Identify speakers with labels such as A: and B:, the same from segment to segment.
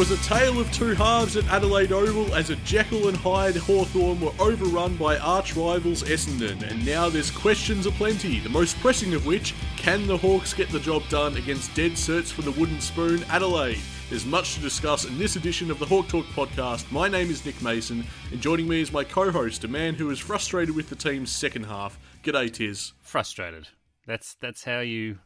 A: was a tale of two halves at Adelaide Oval as a Jekyll and Hyde Hawthorn were overrun by arch rivals Essendon, and now there's questions aplenty, the most pressing of which can the Hawks get the job done against dead certs for the wooden spoon Adelaide? There's much to discuss in this edition of the Hawk Talk podcast. My name is Nick Mason, and joining me is my co host, a man who is frustrated with the team's second half. G'day, Tiz.
B: Frustrated. That's that's how you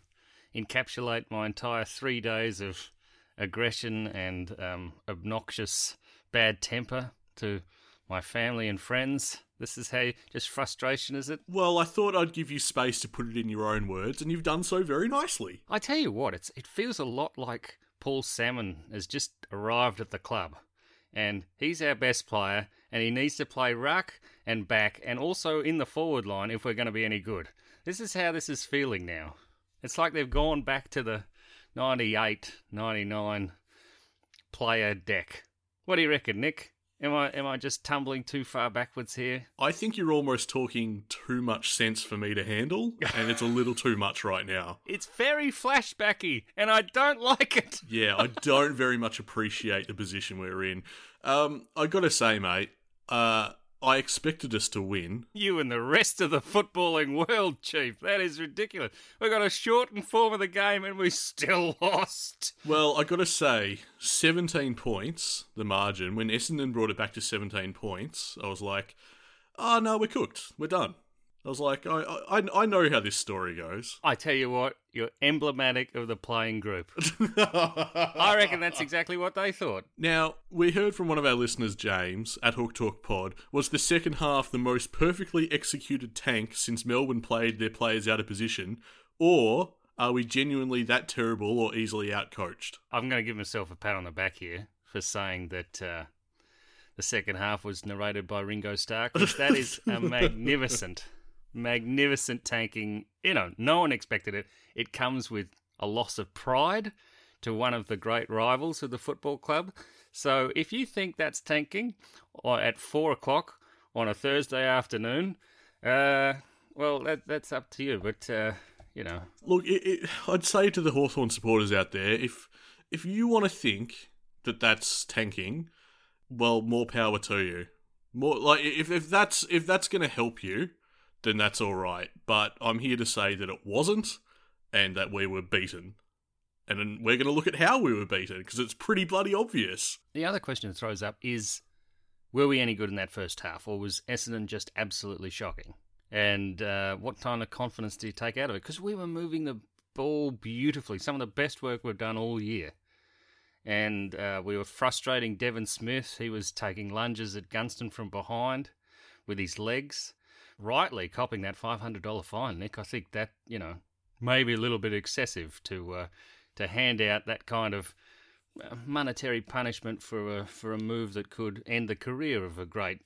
B: encapsulate my entire three days of aggression and um, obnoxious bad temper to my family and friends. This is how you, just frustration, is it?
A: Well, I thought I'd give you space to put it in your own words, and you've done so very nicely.
B: I tell you what, it's it feels a lot like Paul Salmon has just arrived at the club, and he's our best player, and he needs to play ruck and back, and also in the forward line if we're going to be any good. This is how this is feeling now. It's like they've gone back to the 98, 99 player deck. What do you reckon, Nick? Am I am I just tumbling too far backwards here?
A: I think you're almost talking too much sense for me to handle, and it's a little too much right now.
B: It's very flashbacky, and I don't like it.
A: Yeah, I don't very much appreciate the position we're in. Um, I gotta say, mate, uh, I expected us to win.
B: You and the rest of the footballing world, Chief. That is ridiculous. We got a shortened form of the game and we still lost.
A: Well, I got to say, 17 points, the margin. When Essendon brought it back to 17 points, I was like, oh, no, we're cooked. We're done. I was like, I, I, I know how this story goes.
B: I tell you what, you're emblematic of the playing group. I reckon that's exactly what they thought.
A: Now, we heard from one of our listeners, James, at Hawk Talk Pod, was the second half the most perfectly executed tank since Melbourne played their players out of position, or are we genuinely that terrible or easily outcoached?
B: I'm going to give myself a pat on the back here for saying that uh, the second half was narrated by Ringo Starr, that is a magnificent magnificent tanking. You know, no one expected it. It comes with a loss of pride to one of the great rivals of the football club. So if you think that's tanking, or at four o'clock on a Thursday afternoon, uh, well, that, that's up to you. But uh, you know,
A: look, it, it, I'd say to the Hawthorn supporters out there, if if you want to think that that's tanking, well, more power to you. More like if, if that's if that's going to help you, then that's all right. But I'm here to say that it wasn't, and that we were beaten. And then we're going to look at how we were beaten because it's pretty bloody obvious.
B: The other question it throws up is were we any good in that first half, or was Essendon just absolutely shocking? And uh, what kind of confidence do you take out of it? Because we were moving the ball beautifully, some of the best work we've done all year. And uh, we were frustrating Devon Smith. He was taking lunges at Gunston from behind with his legs rightly copping that five hundred dollar fine, Nick. I think that you know maybe a little bit excessive to uh, to hand out that kind of uh, monetary punishment for a for a move that could end the career of a great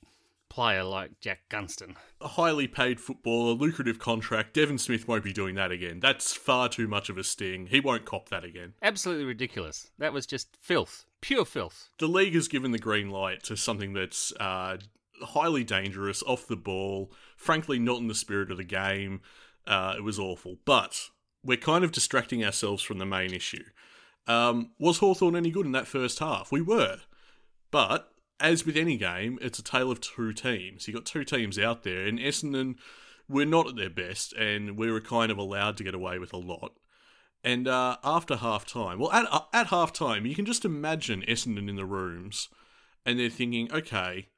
B: player like Jack Gunston.
A: A highly paid footballer, lucrative contract. Devon Smith won't be doing that again. That's far too much of a sting. He won't cop that again.
B: Absolutely ridiculous. That was just filth. Pure filth.
A: The league has given the green light to something that's uh, highly dangerous, off the ball, frankly, not in the spirit of the game. Uh, it was awful. But we're kind of distracting ourselves from the main issue. Um, was Hawthorn any good in that first half? We were. But, as with any game, it's a tale of two teams. You've got two teams out there, and Essendon were not at their best, and we were kind of allowed to get away with a lot. And uh, after half time, well, at, at half time, you can just imagine Essendon in the rooms, and they're thinking, okay,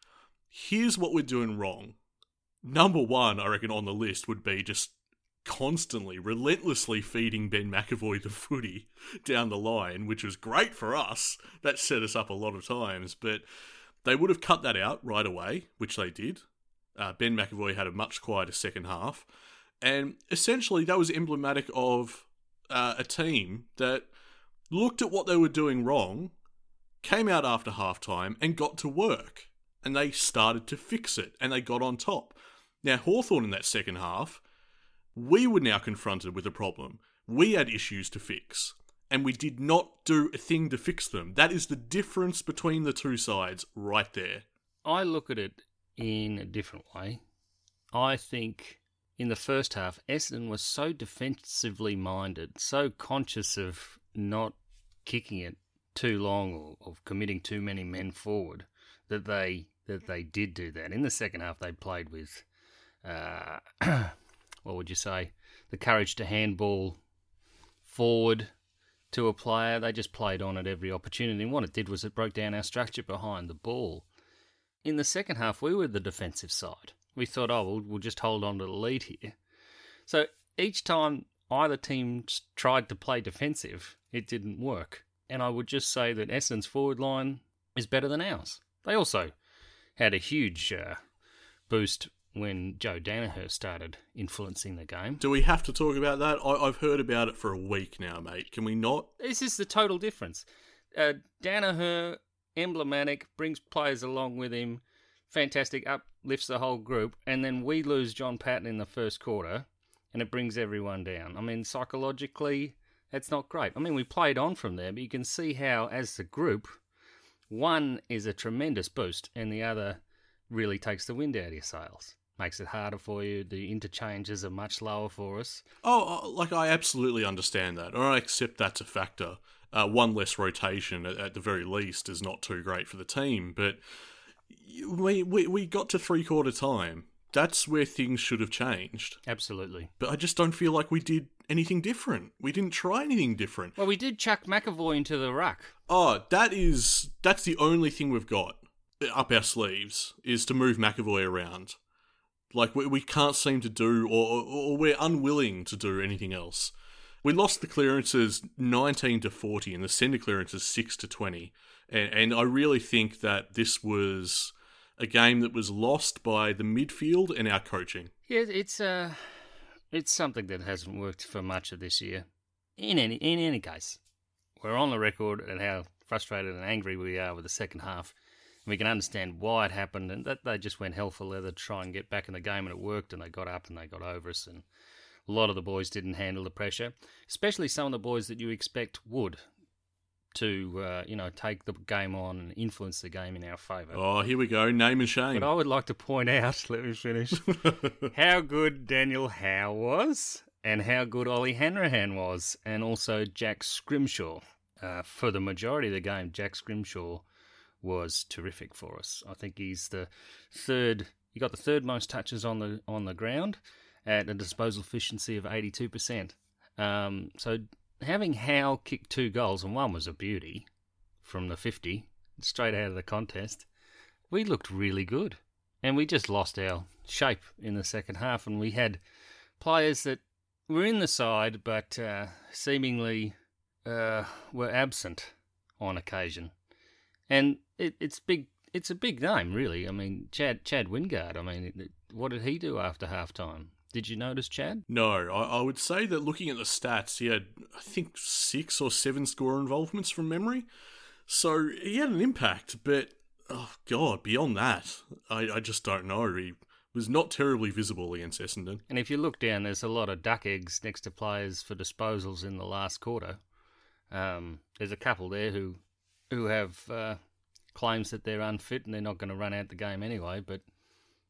A: here's what we're doing wrong. Number one, I reckon, on the list would be just constantly, relentlessly feeding Ben McEvoy the footy down the line, which was great for us. That set us up a lot of times, but they would have cut that out right away, which they did. Uh, ben McEvoy had a much quieter second half, and essentially that was emblematic of uh, a team that looked at what they were doing wrong, came out after halftime, and got to work and they started to fix it and they got on top. Now, Hawthorn in that second half, we were now confronted with a problem. We had issues to fix, and we did not do a thing to fix them. That is the difference between the two sides right there.
B: I look at it in a different way. I think in the first half, Essendon was so defensively minded, so conscious of not kicking it too long or of committing too many men forward that they that they did do that. In the second half, they played with, uh, what would you say, the courage to handball forward to a player. They just played on at every opportunity. And what it did was it broke down our structure behind the ball. In the second half, we were the defensive side. We thought, oh, we'll, we'll just hold on to the lead here. So each time either team tried to play defensive, it didn't work. And I would just say that Essendon's forward line is better than ours. They also had a huge uh, boost when Joe Daniher started influencing the game.
A: Do we have to talk about that? I, have heard about it for a week now, mate. Can we not?
B: This is the total difference. Uh, Daniher, emblematic, brings players along with him, fantastic, uplifts the whole group, and then we lose John Patton in the first quarter, and it brings everyone down. I mean, psychologically, that's not great. I mean, we played on from there, but you can see how, as a group, one is a tremendous boost, and the other really takes the wind out of your sails makes it harder for you. The interchanges are much lower for us.
A: Oh, uh, like I absolutely understand that, or I accept that's a factor. Uh, one less rotation at, at, the very least is not too great for the team, but we we, we got to three quarter time. That's where things should have changed.
B: Absolutely.
A: But I just don't feel like we did anything different. We didn't try anything different.
B: Well, we did chuck McEvoy into the ruck.
A: Oh, that is that's the only thing we've got up our sleeves is to move McEvoy around. Like we, we can't seem to do, or, or we're unwilling to do anything else. We lost the clearances 19 to 40 and the centre clearances 6 to 20. And, and I really think that this was a game that was lost by the midfield and our coaching.
B: Yeah, it's uh, it's something that hasn't worked for much of this year. In any in any case, we're on the record at how frustrated and angry we are with the second half we can understand why it happened and that they just went hell for leather to try and get back in the game and it worked and they got up and they got over us and a lot of the boys didn't handle the pressure, especially some of the boys that you expect would to uh, you know take the game on and influence the game in our favour.
A: Oh, here we go, name and shame.
B: But I would like to point out, let me finish, how good Daniel Howe was, and how good Ollie Hanrahan was, and also Jack Scrimshaw. Uh, for the majority of the game, Jack Scrimshaw was terrific for us. I think he's the third. He got the third most touches on the on the ground at a disposal efficiency of eighty two percent. Um, so having Howe kick two goals and one was a beauty from the fifty straight out of the contest, we looked really good, and we just lost our shape in the second half, and we had players that were in the side but uh, seemingly uh, were absent on occasion. And it, it's big. It's a big name, really. I mean, Chad Chad Wingard. I mean, what did he do after halftime? Did you notice, Chad?
A: No, I, I, would say that looking at the stats, he had I think six or seven score involvements from memory. So he had an impact, but oh god, beyond that, I, I just don't know. He was not terribly visible against Essendon.
B: And if you look down, there's a lot of duck eggs next to players for disposals in the last quarter. Um, there's a couple there who who have uh, claims that they're unfit and they're not going to run out the game anyway. But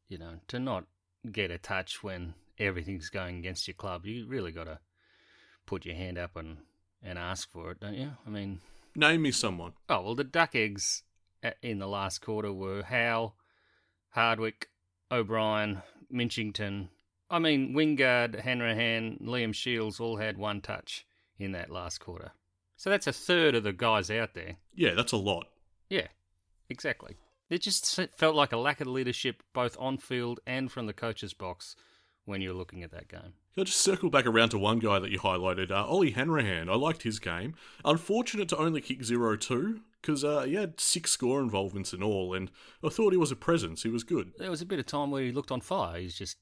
B: you know, to not get a touch when everything's going against your club, you really got to put your hand up and and ask for it, don't you? I mean,
A: name me someone.
B: Oh well, the duck eggs in the last quarter were Howe, Hardwick, O'Brien, Minchington. I mean, Wingard, Hanrahan, Liam Shields all had one touch in that last quarter. So that's a third of the guys out there.
A: Yeah, that's a lot.
B: Yeah, Exactly. It just felt like a lack of leadership both on field and from the coach's box when you're looking at that game.
A: I'll just circle back around to one guy that you highlighted, uh, Ollie Hanrahan. I liked his game. Unfortunate to only kick 0 2, because uh, he had six score involvements in all, and I thought he was a presence. He was good.
B: There was a bit of time where he looked on fire. He's just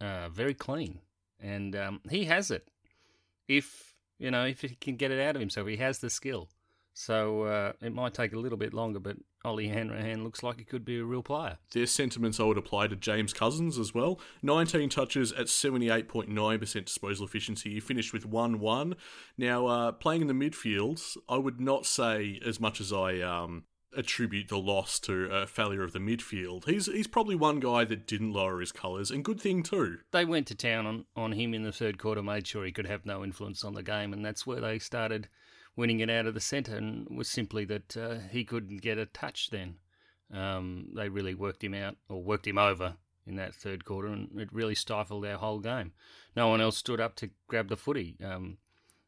B: uh, very clean, and um, he has it. If, you know, if he can get it out of himself, he has the skill. So uh, it might take a little bit longer, but Ollie Hanrahan looks like he could be a real player.
A: Their sentiments I would apply to James Cousins as well. 19 touches at 78.9% disposal efficiency. He finished with 1 1. Now, uh, playing in the midfield, I would not say as much as I um, attribute the loss to a failure of the midfield. He's he's probably one guy that didn't lower his colours, and good thing too.
B: They went to town on, on him in the third quarter, made sure he could have no influence on the game, and that's where they started winning it out of the centre, and was simply that uh, he couldn't get a touch then. Um, they really worked him out, or worked him over in that third quarter, and it really stifled our whole game. No one else stood up to grab the footy. Um,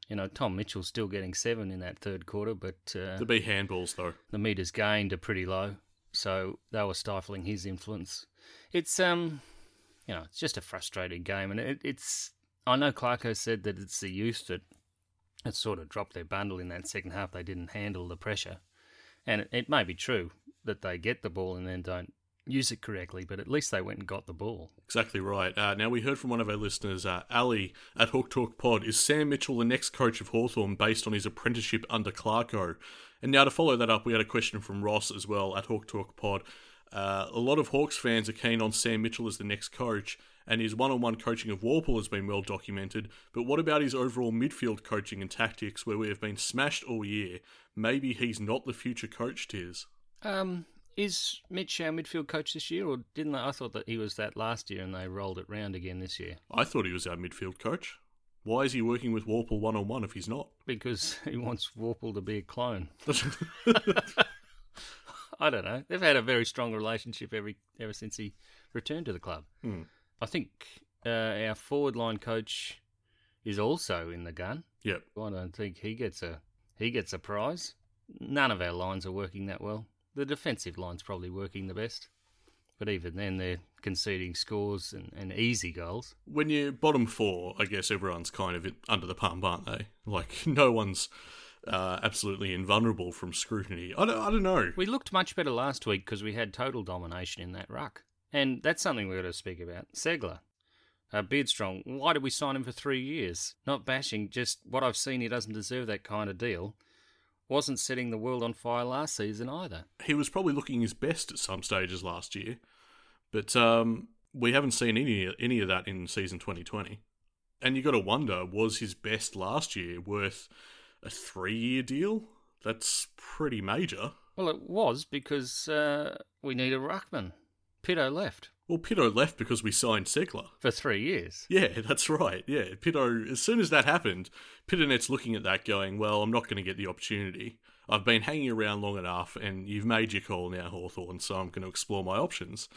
B: you know, Tom Mitchell's still getting seven in that third quarter, but uh,
A: To be handballs, though.
B: the meters gained are pretty low, so they were stifling his influence. It's um, you know, it's just a frustrating game, and it, it's. I know Clarko said that it's the youth that that sort of dropped their bundle in that second half. They didn't handle the pressure, and it, it may be true that they get the ball and then don't use it correctly, but at least they went and got the ball.
A: Exactly right. Uh, now, we heard from one of our listeners, uh, Ali at Hawk Talk Pod. Is Sam Mitchell the next coach of Hawthorn based on his apprenticeship under Clarko? And now, to follow that up, we had a question from Ross as well at Hawk Talk Pod. Uh, a lot of Hawks fans are keen on Sam Mitchell as the next coach, and his one on one coaching of Worpel has been well documented. But what about his overall midfield coaching and tactics, where we have been smashed all year? Maybe he's not the future coach, Tiz.
B: Um, is Mitch our midfield coach this year, or didn't they? I thought that he was that last year, and they rolled it round again this year
A: I thought he was our midfield coach. Why is he working with Worpel one on one if he's not?
B: because he wants Worpel to be a clone. I don't know. They've had a very strong relationship every ever since he returned to the club.
A: Hmm.
B: I think uh, our forward line coach is also in the gun.
A: Yep.
B: I don't think he gets a he gets a prize. None of our lines are working that well. The defensive line's probably working the best, but even then they're conceding scores and, and easy goals.
A: When you're bottom four, I guess everyone's kind of under the pump, aren't they? Like, no one's uh, absolutely invulnerable from scrutiny. I don't, I don't know.
B: We looked much better last week because we had total domination in that ruck. And that's something we've got to speak about. Ceglar, uh, Beardstrong, why did we sign him for three years? Not bashing, just what I've seen, he doesn't deserve that kind of deal. Wasn't setting the world on fire last season either.
A: He was probably looking his best at some stages last year, but um, we haven't seen any, any of that in season 2020. And you got to wonder, was his best last year worth a three year deal? That's pretty major.
B: Well, it was because uh, we need a ruckman. Pito left
A: Well, Pitto left because we signed Ceglar.
B: for three years.
A: Yeah, that's right. Yeah, Pitto. As soon as that happened, Pittonet's looking at that, going, "Well, I'm not going to get the opportunity. I've been hanging around long enough, and you've made your call now, Hawthorn. So I'm going to explore my options."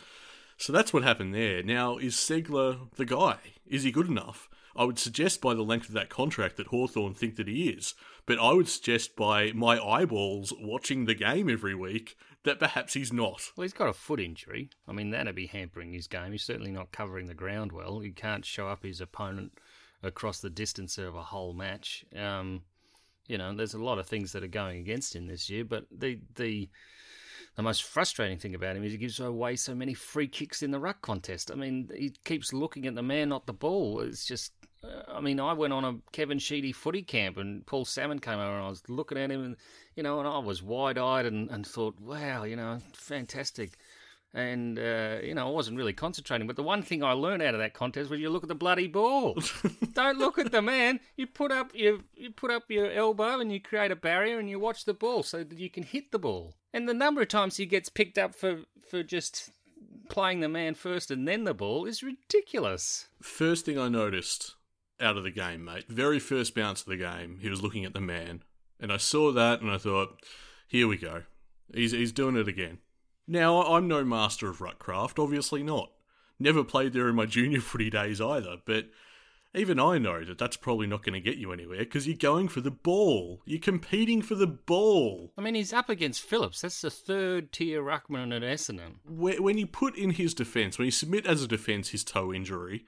A: So that's what happened there. Now, is Ceglar the guy? Is he good enough? I would suggest by the length of that contract that Hawthorn think that he is, but I would suggest by my eyeballs watching the game every week that perhaps he's not.
B: Well, he's got a foot injury. I mean, that'd be hampering his game. He's certainly not covering the ground well. He can't show up his opponent across the distance of a whole match. Um, you know, there's a lot of things that are going against him this year, but the the the most frustrating thing about him is he gives away so many free kicks in the ruck contest. I mean, he keeps looking at the man, not the ball. It's just, I mean, I went on a Kevin Sheedy footy camp and Paul Salmon came over and I was looking at him and, you know, and I was wide eyed and, and thought, wow, you know, fantastic. And, uh, you know, I wasn't really concentrating. But the one thing I learned out of that contest was you look at the bloody ball. Don't look at the man. You put up your you put up your elbow and you create a barrier and you watch the ball so that you can hit the ball. And the number of times he gets picked up for, for just playing the man first and then the ball is ridiculous.
A: First thing I noticed out of the game, mate, very first bounce of the game, he was looking at the man. And I saw that and I thought, here we go. He's, he's doing it again. Now, I'm no master of ruckcraft, obviously not. Never played there in my junior footy days either, but even I know that that's probably not going to get you anywhere because you're going for the ball. You're competing for the ball.
B: I mean, he's up against Phillips. That's the third tier ruckman at Essendon.
A: When you put in his defence, when you submit as a defence his toe injury,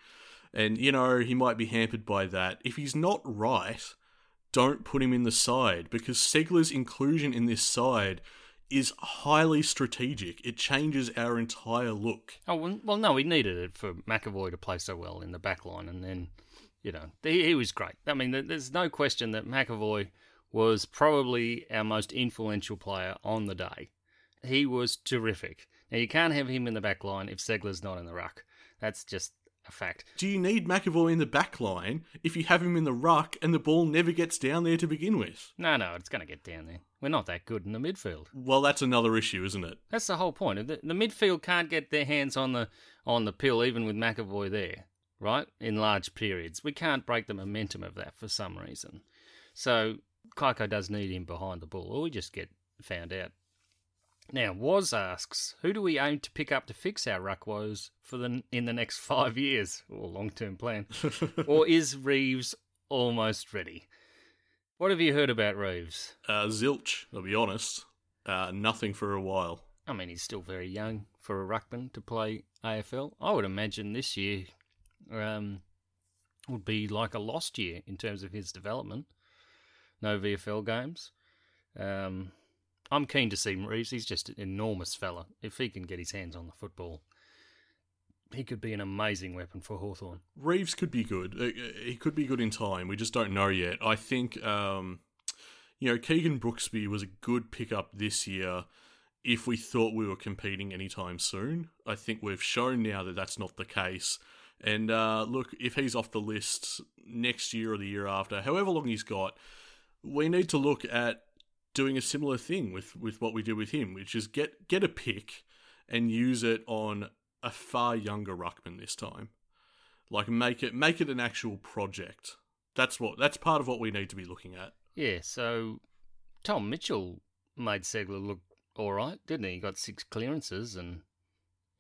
A: and you know he might be hampered by that, if he's not right, don't put him in the side because Ceglar's inclusion in this side is highly strategic. It changes our entire look.
B: Oh well, no, we needed it for McEvoy to play so well in the back line, and then you know he, he was great. I mean, there's no question that McEvoy was probably our most influential player on the day. He was terrific. Now you can't have him in the back line if Ceglar's not in the ruck. That's just a fact.
A: Do you need McEvoy in the back line if you have him in the ruck and the ball never gets down there to begin with?
B: No, no, it's going to get down there. We're not that good in the midfield.
A: Well, that's another issue, isn't it?
B: That's the whole point. The, the midfield can't get their hands on the on the pill, even with McEvoy there, right? In large periods, we can't break the momentum of that for some reason. So Kaiko does need him behind the ball, or we just get found out. Now, Was asks, who do we aim to pick up to fix our ruck woes for the in the next five years, or long term plan, or is Reeves almost ready? What have you heard about Reeves?
A: Uh, zilch, I'll be honest. Uh, nothing for a while.
B: I mean, he's still very young for a ruckman to play AFL. I would imagine this year um, would be like a lost year in terms of his development. No VFL games. Um, I'm keen to see Reeves. He's just an enormous fella. If he can get his hands on the football, he could be an amazing weapon for Hawthorn.
A: Reeves could be good. Uh, He could be good in time. We just don't know yet. I think, um, you know, Keegan Brooksby was a good pickup this year if we thought we were competing anytime soon. I think we've shown now that that's not the case. And uh, look, if he's off the list next year or the year after, however long he's got, we need to look at doing a similar thing with, with what we did with him, which is get get a pick and use it on a far younger ruckman this time. Like make it make it an actual project. That's what that's part of what we need to be looking at.
B: Yeah, so Tom Mitchell made Ceglar look all right, didn't he? He got six clearances and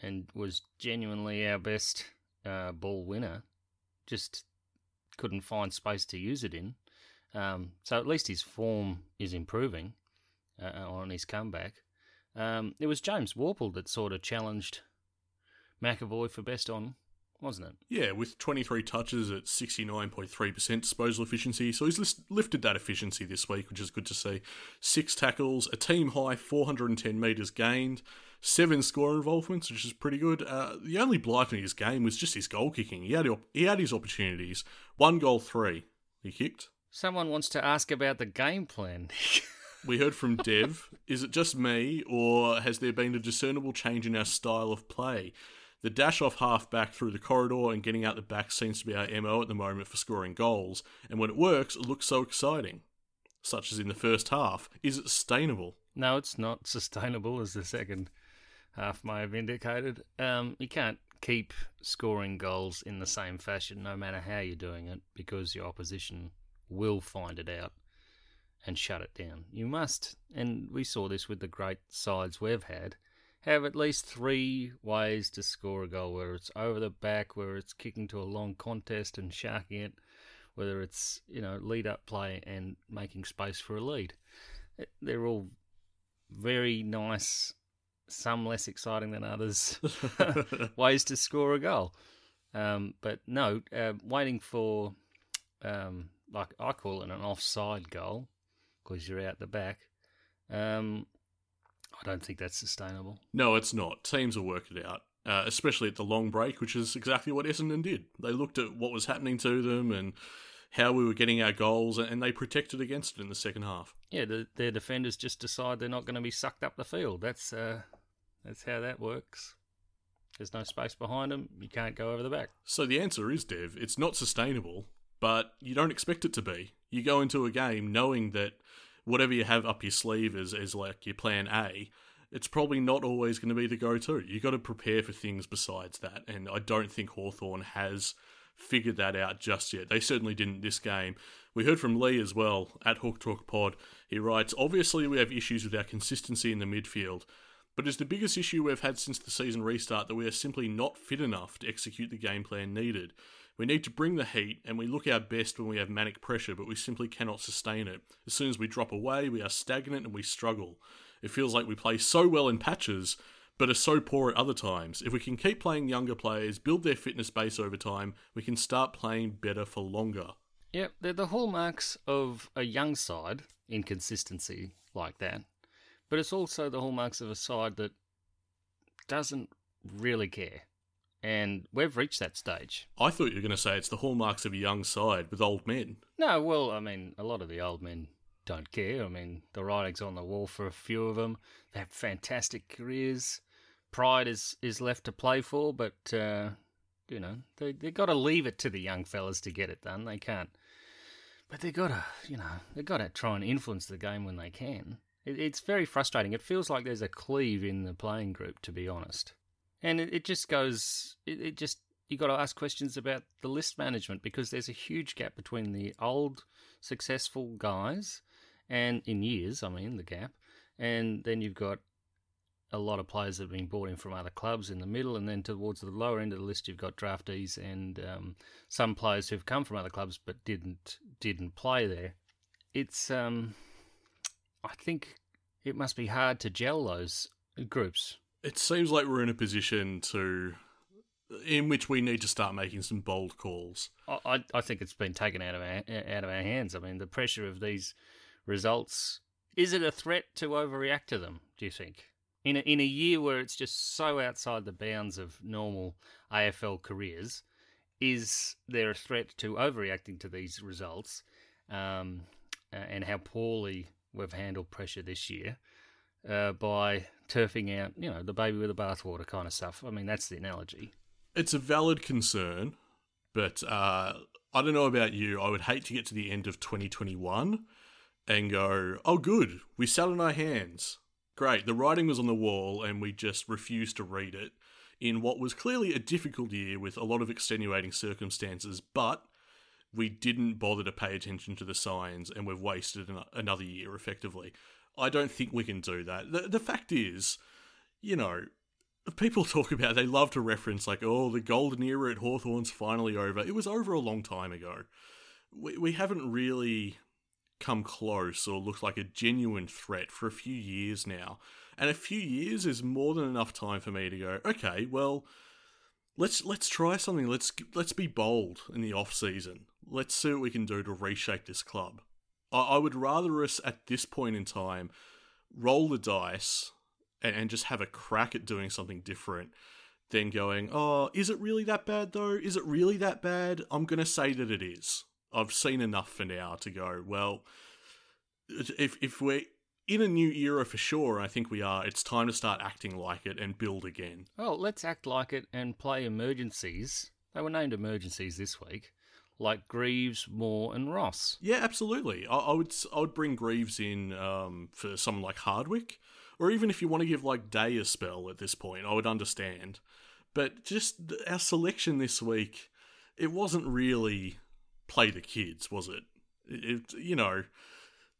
B: and was genuinely our best uh, ball winner. Just couldn't find space to use it in. Um, so at least his form is improving uh, on his comeback. Um, it was James Worpel that sort of challenged McEvoy for best on, wasn't it?
A: Yeah, with 23 touches at 69.3% disposal efficiency. So he's lifted that efficiency this week, which is good to see. Six tackles, a team high 410 metres gained, seven score involvements, which is pretty good. Uh, the only blight in his game was just his goal kicking. He had, he had his opportunities. One goal, three. He kicked.
B: Someone wants to ask about the game plan.
A: We heard from Dev. Is it just me, or has there been a discernible change in our style of play? The dash off half back through the corridor and getting out the back seems to be our MO at the moment for scoring goals, and when it works, it looks so exciting. Such as in the first half. Is it sustainable?
B: No, it's not sustainable, as the second half may have indicated. Um, you can't keep scoring goals in the same fashion, no matter how you're doing it, because your opposition will find it out and shut it down. You must, and we saw this with the great sides we've had, have at least three ways to score a goal, whether it's over the back, whether it's kicking to a long contest and sharking it, whether it's, you know, lead up play and making space for a lead. They're all very nice, some less exciting than others, ways to score a goal. Um, but no, uh, waiting for, um, like I call it an offside goal, because you're out the back. Um, I don't think that's sustainable.
A: No, it's not. Teams will work it out, uh, especially at the long break, which is exactly what Essendon did. They looked at what was happening to them and how we were getting our goals, and they protected against it in the second half.
B: Yeah, the, their defenders just decide they're not going to be sucked up the field. That's uh, that's how that works. There's no space behind them. You can't go over the back.
A: So the answer is, Dev, it's not sustainable, but you don't expect it to be. You go into a game knowing that whatever you have up your sleeve is, is like your plan A, it's probably not always going to be the go to. You've got to prepare for things besides that. And I don't think Hawthorn has figured that out just yet. They certainly didn't this game. We heard from Lee as well at Hawk Talk Pod. He writes Obviously, we have issues with our consistency in the midfield, but it's the biggest issue we've had since the season restart that we are simply not fit enough to execute the game plan needed. We need to bring the heat, and we look our best when we have manic pressure, but we simply cannot sustain it. As soon as we drop away, we are stagnant and we struggle. It feels like we play so well in patches, but are so poor at other times. If we can keep playing younger players, build their fitness base over time, we can start playing better for longer.
B: Yep, they're the hallmarks of a young side, inconsistency like that. But it's also the hallmarks of a side that doesn't really care. And we've reached that stage.
A: I thought you were going to say it's the hallmarks of a young side with old men.
B: No, well, I mean, a lot of the old men don't care. I mean, the writing's on the wall for a few of them. They have fantastic careers. Pride is, is left to play for, but, uh, you know, they, they've got to leave it to the young fellas to get it done. They can't. But they've got to, you know, they've got to try and influence the game when they can. It, it's very frustrating. It feels like there's a cleave in the playing group, to be honest. And it, it just goes, it, it just, you got to ask questions about the list management because there's a huge gap between the old successful guys and in years, I mean, the gap. And then you've got a lot of players that have been brought in from other clubs in the middle, and then towards the lower end of the list, you've got draftees and um, some players who've come from other clubs but didn't didn't play there. It's um, I think it must be hard to gel those groups.
A: It seems like we're in a position to in which we need to start making some bold calls.
B: I, I think it's been taken out of our out of our hands. I mean, the pressure of these results is it a threat to overreact to them? Do you think? in a, in a year where it's just so outside the bounds of normal AFL careers, is there a threat to overreacting to these results um, and how poorly we've handled pressure this year uh, by turfing out, you know, the baby with the bathwater kind of stuff? I mean, that's the analogy.
A: It's a valid concern, but uh, I don't know about you. I would hate to get to the end of 2021 and go, oh, good, we sat on our hands great. The writing was on the wall, and we just refused to read it in what was clearly a difficult year with a lot of extenuating circumstances, but we didn't bother to pay attention to the signs, and we've wasted another year effectively. I don't think we can do that. The, the fact is, you know, people talk about, they love to reference, like, oh, the golden era at Hawthorn's finally over. It was over a long time ago. We, we haven't really come close or looked like a genuine threat for a few years now. And a few years is more than enough time for me to go, okay, well, let's let's try something. Let's let's be bold in the off season. Let's see what we can do to reshape this club. I, I would rather us at this point in time roll the dice and, and just have a crack at doing something different than going, oh, is it really that bad though? Is it really that bad? I'm gonna say that it is. I've seen enough for now to go, well, if, if we're in a new era for sure, I think we are, it's time to start acting like it and build again.
B: Well, let's act like it and play emergencies. They were named emergencies this week, like Greaves, Moore, and Ross.
A: Yeah, absolutely. I, I would I would bring Greaves in um, for someone like Hardwick, or even if you want to give like Day a spell at this point, I would understand. But just our selection this week, it wasn't really play the kids, was it? it, it you know,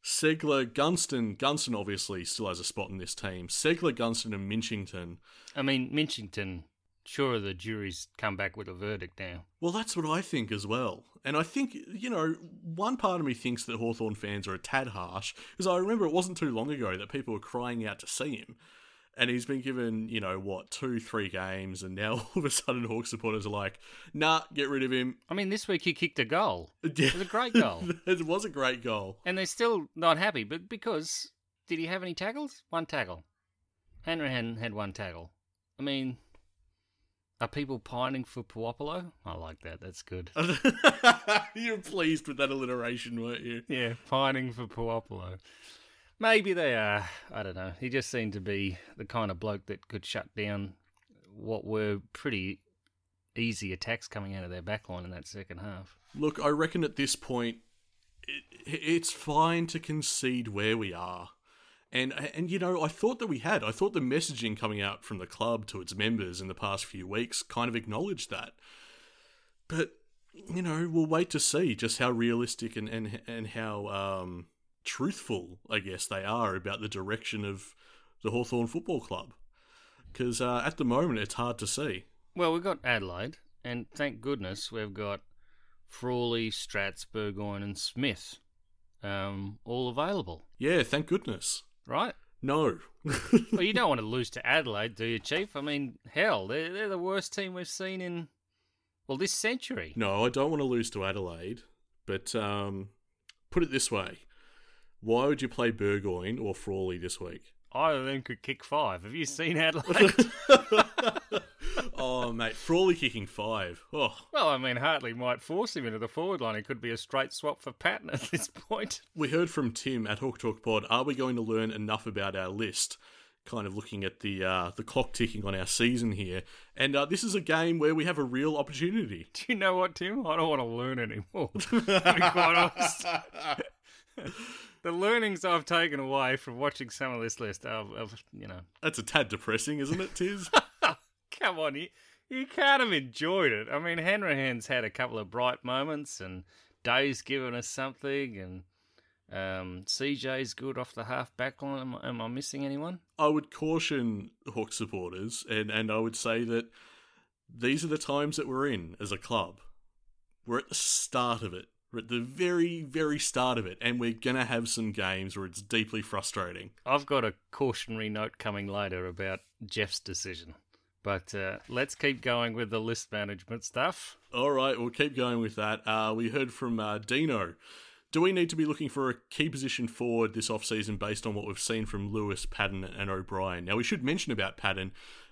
A: Ceglar, Gunston, Gunston obviously still has a spot in this team. Ceglar, Gunston, and Minchington.
B: I mean, Minchington, sure, the jury's come back with a verdict now.
A: Well, that's what I think as well. And I think, you know, one part of me thinks that Hawthorn fans are a tad harsh, because I remember it wasn't too long ago that people were crying out to see him and he's been given, you know, what, two, three games, and now all of a sudden Hawk supporters are like, nah, get rid of him.
B: I mean, this week he kicked a goal. It was a great goal.
A: it was a great goal.
B: And they're still not happy, but because, did he have any tackles? One tackle. Hanrahan had one tackle. I mean, are people pining for Puopolo? I like that. That's good.
A: You're pleased with that alliteration, weren't you?
B: Yeah, pining for Puopolo. Maybe they are. I don't know. He just seemed to be the kind of bloke that could shut down what were pretty easy attacks coming out of their backline in that second half.
A: Look, I reckon at this point, it, it's fine to concede where we are. And and you know, I thought that we had. I thought the messaging coming out from the club to its members in the past few weeks kind of acknowledged that. But you know, we'll wait to see just how realistic and and and how um, truthful, I guess, they are about the direction of the Hawthorn Football Club. Because uh, at the moment, it's hard to see.
B: Well, we've got Adelaide, and thank goodness we've got Frawley, Strats, Burgoyne, and Smith um, all available.
A: Yeah, thank goodness.
B: Right?
A: No.
B: well, you don't want to lose to Adelaide, do you, Chief? I mean, hell, they're, they're the worst team we've seen in, well, this century.
A: No, I don't want to lose to Adelaide, but um, put it this way why would you play Burgoyne or Frawley this week?
B: Either of them could kick five. Have you seen Adelaide?
A: oh, mate, Frawley kicking five. Oh.
B: Well, I mean, Hartley might force him into the forward line. It could be a straight swap for Patton at this point.
A: We heard from Tim at Hawk Talk Pod. Are we going to learn enough about our list? Kind of looking at the uh, the clock ticking on our season here, and uh, this is a game where we have a real opportunity.
B: Do you know what, Tim? I don't want to learn anymore. to be honest the learnings I've taken away from watching some of this list, I've, I've you know.
A: That's a tad depressing, isn't it, Tiz?
B: Come on, you, you can't have enjoyed it. I mean, Hanrahan's had a couple of bright moments, and Day's given us something, and Um, CJ's good off the half back line. Am, am I missing anyone?
A: I would caution Hawk supporters, and, and I would say that these are the times that we're in as a club. We're at the start of it. We're at the very, very start of it, and we're going to have some games where it's deeply frustrating.
B: I've got a cautionary note coming later about Jeff's decision. But uh, let's keep going with the list management stuff.
A: All right, we'll keep going with that. Uh, we heard from uh, Dino. Do we need to be looking for a key position forward this offseason based on what we've seen from Lewis, Patton, and O'Brien? Now, we should mention about Patton.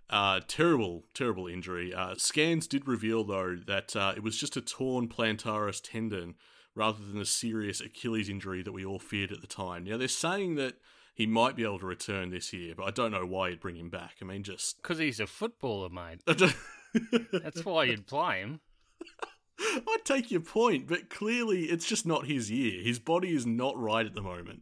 A: Uh, terrible, terrible injury. Uh, scans did reveal, though, that uh, it was just a torn plantaris tendon rather than a serious Achilles injury that we all feared at the time. Now, they're saying that he might be able to return this year, but I don't know why you'd bring him back. I mean, just.
B: Because he's a footballer, mate. That's why you'd play him.
A: I take your point, but clearly it's just not his year. His body is not right at the moment.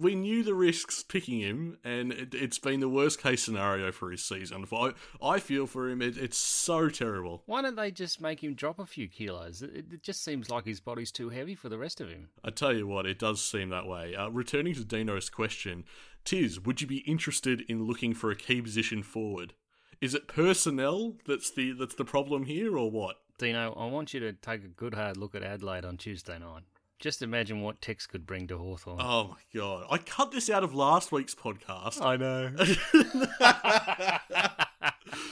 A: We knew the risks picking him, and it, has been the worst case scenario for his season. I, I feel for him, it, it's so terrible.
B: Why don't they just make him drop a few kilos? It, it, just seems like his body's too heavy for the rest of him.
A: I tell you what, it does seem that way. Uh, returning to Dino's question, Tiz, would you be interested in looking for a key position forward? Is it personnel that's the that's the problem here, or what?
B: Dino, I want you to take a good hard look at Adelaide on Tuesday night. Just imagine what Tex could bring to Hawthorn.
A: Oh my god. I cut this out of last week's podcast.
B: I know.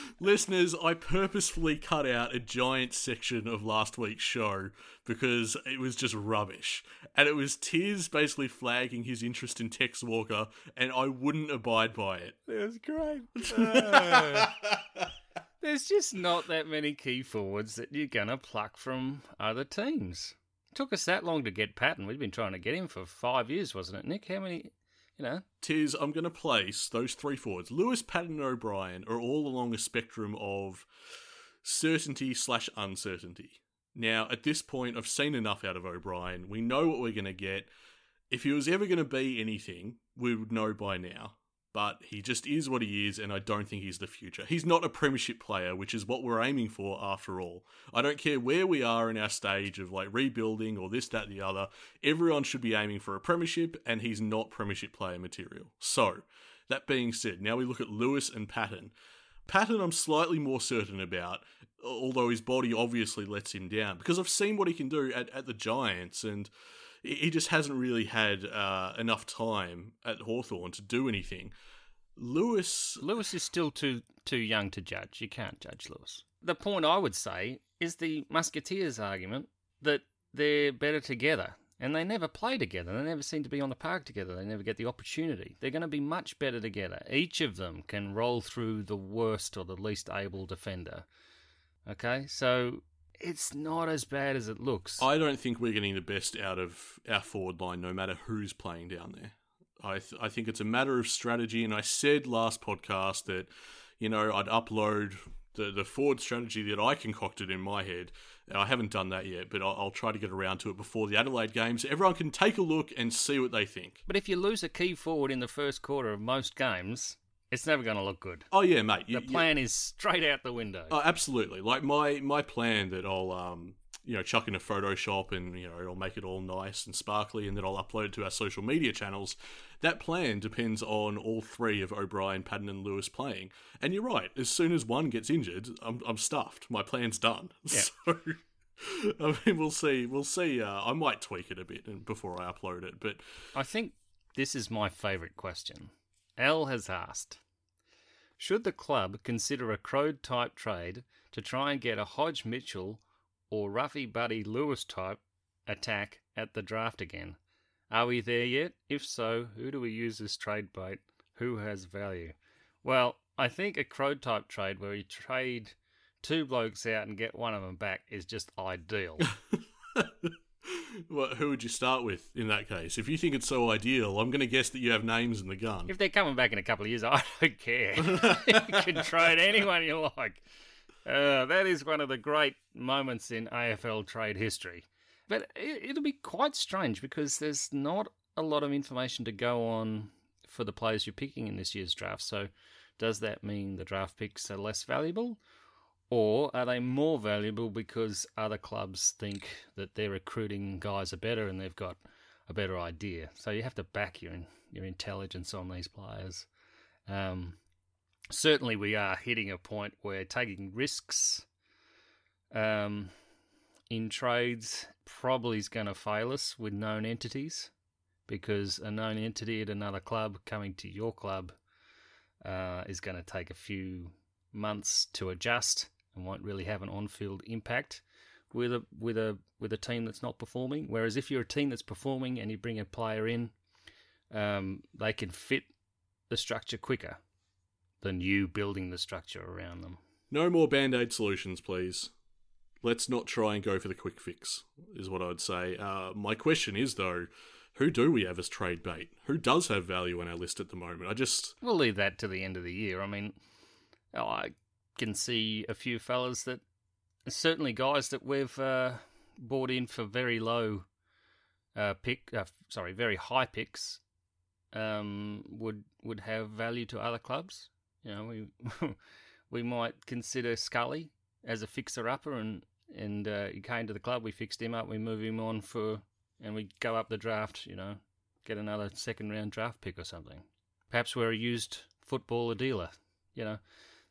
A: Listeners, I purposefully cut out a giant section of last week's show because it was just rubbish. And it was Tiz basically flagging his interest in Tex Walker, and I wouldn't abide by it.
B: It was great. Uh, there's just not that many key forwards that you're going to pluck from other teams. Took us that long to get Patton. We've been trying to get him for five years, wasn't it, Nick? How many you know.
A: Tiz, I'm going to place those three forwards. Lewis, Patton, and O'Brien are all along a spectrum of certainty slash uncertainty. Now, at this point, I've seen enough out of O'Brien. We know what we're going to get. If he was ever going to be anything, we would know by now but he just is what he is, and I don't think he's the future. He's not a premiership player, which is what we're aiming for after all. I don't care where we are in our stage of like rebuilding or this, that, the other. Everyone should be aiming for a premiership, and he's not premiership player material. So, that being said, now we look at Lewis and Patton. Patton, I'm slightly more certain about, although his body obviously lets him down, because I've seen what he can do at, at the Giants, and he just hasn't really had uh, enough time at Hawthorn to do anything. Lewis
B: Lewis is still too too young to judge. You can't judge Lewis. The point I would say is the Musketeers argument that they're better together. And they never play together. They never seem to be on the park together. They never get the opportunity. They're going to be much better together. Each of them can roll through the worst or the least able defender. Okay? So it's not as bad as it looks.
A: I don't think we're getting the best out of our forward line, no matter who's playing down there. I th- I think it's a matter of strategy, and I said last podcast that you know I'd upload the the forward strategy that I concocted in my head. I haven't done that yet, but I'll, I'll, try to get around to it before the Adelaide games. Everyone can take a look and see what they think.
B: But if you lose a key forward in the first quarter of most games, it's never going to look good.
A: Oh yeah, mate.
B: You, the plan you, is straight out the window.
A: Oh, absolutely. Like my my plan that I'll um you know chuck in a Photoshop and you know I'll make it all nice and sparkly and then I'll upload it to our social media channels. That plan depends on all three of O'Brien, Patton, and Lewis playing. And you're right. As soon as one gets injured, I'm I'm stuffed. My plan's done. Yeah. So. I mean, we'll see. We'll see. Uh, I might tweak it a bit before I upload it, but
B: I think this is my favourite question. L has asked Should the club consider a Croad type trade to try and get a Hodge Mitchell or Roughy Buddy Lewis type attack at the draft again? Are we there yet? If so, who do we use as trade bait? Who has value? Well, I think a Croad type trade where you trade two blokes out and get one of them back is just ideal.
A: well, who would you start with in that case? If you think it's so ideal, I'm going to guess that you have names in the gun.
B: If they're coming back in a couple of years, I don't care. you can trade anyone you like. Uh, that is one of the great moments in AFL trade history. But it, it'll be quite strange because there's not a lot of information to go on for the players you're picking in this year's draft. So, does that mean the draft picks are less valuable? Or are they more valuable because other clubs think that their recruiting guys are better and they've got a better idea. So you have to back your your intelligence on these players. Um, certainly, we are hitting a point where taking risks um, in trades probably is going to fail us with known entities because a known entity at another club coming to your club uh, is going to take a few months to adjust and won't really have an on-field impact with a with a with a team that's not performing. Whereas if you're a team that's performing and you bring a player in, um, they can fit the structure quicker than you building the structure around them.
A: No more band aid solutions, please. Let's not try and go for the quick fix, is what I'd say. Uh, my question is, though, who do we have as trade bait? Who does have value on our list at the moment? I just.
B: We'll leave that to the end of the year. I mean, I can see a few fellas that. Certainly, guys that we've uh, bought in for very low uh, pick, uh, sorry, very high picks, um, would would have value to other clubs. You know, we we might consider Scully as a fixer upper, and and uh, he came to the club. We fixed him up. We move him on for, and we go up the draft. You know, get another second round draft pick or something. Perhaps we're a used footballer dealer. You know,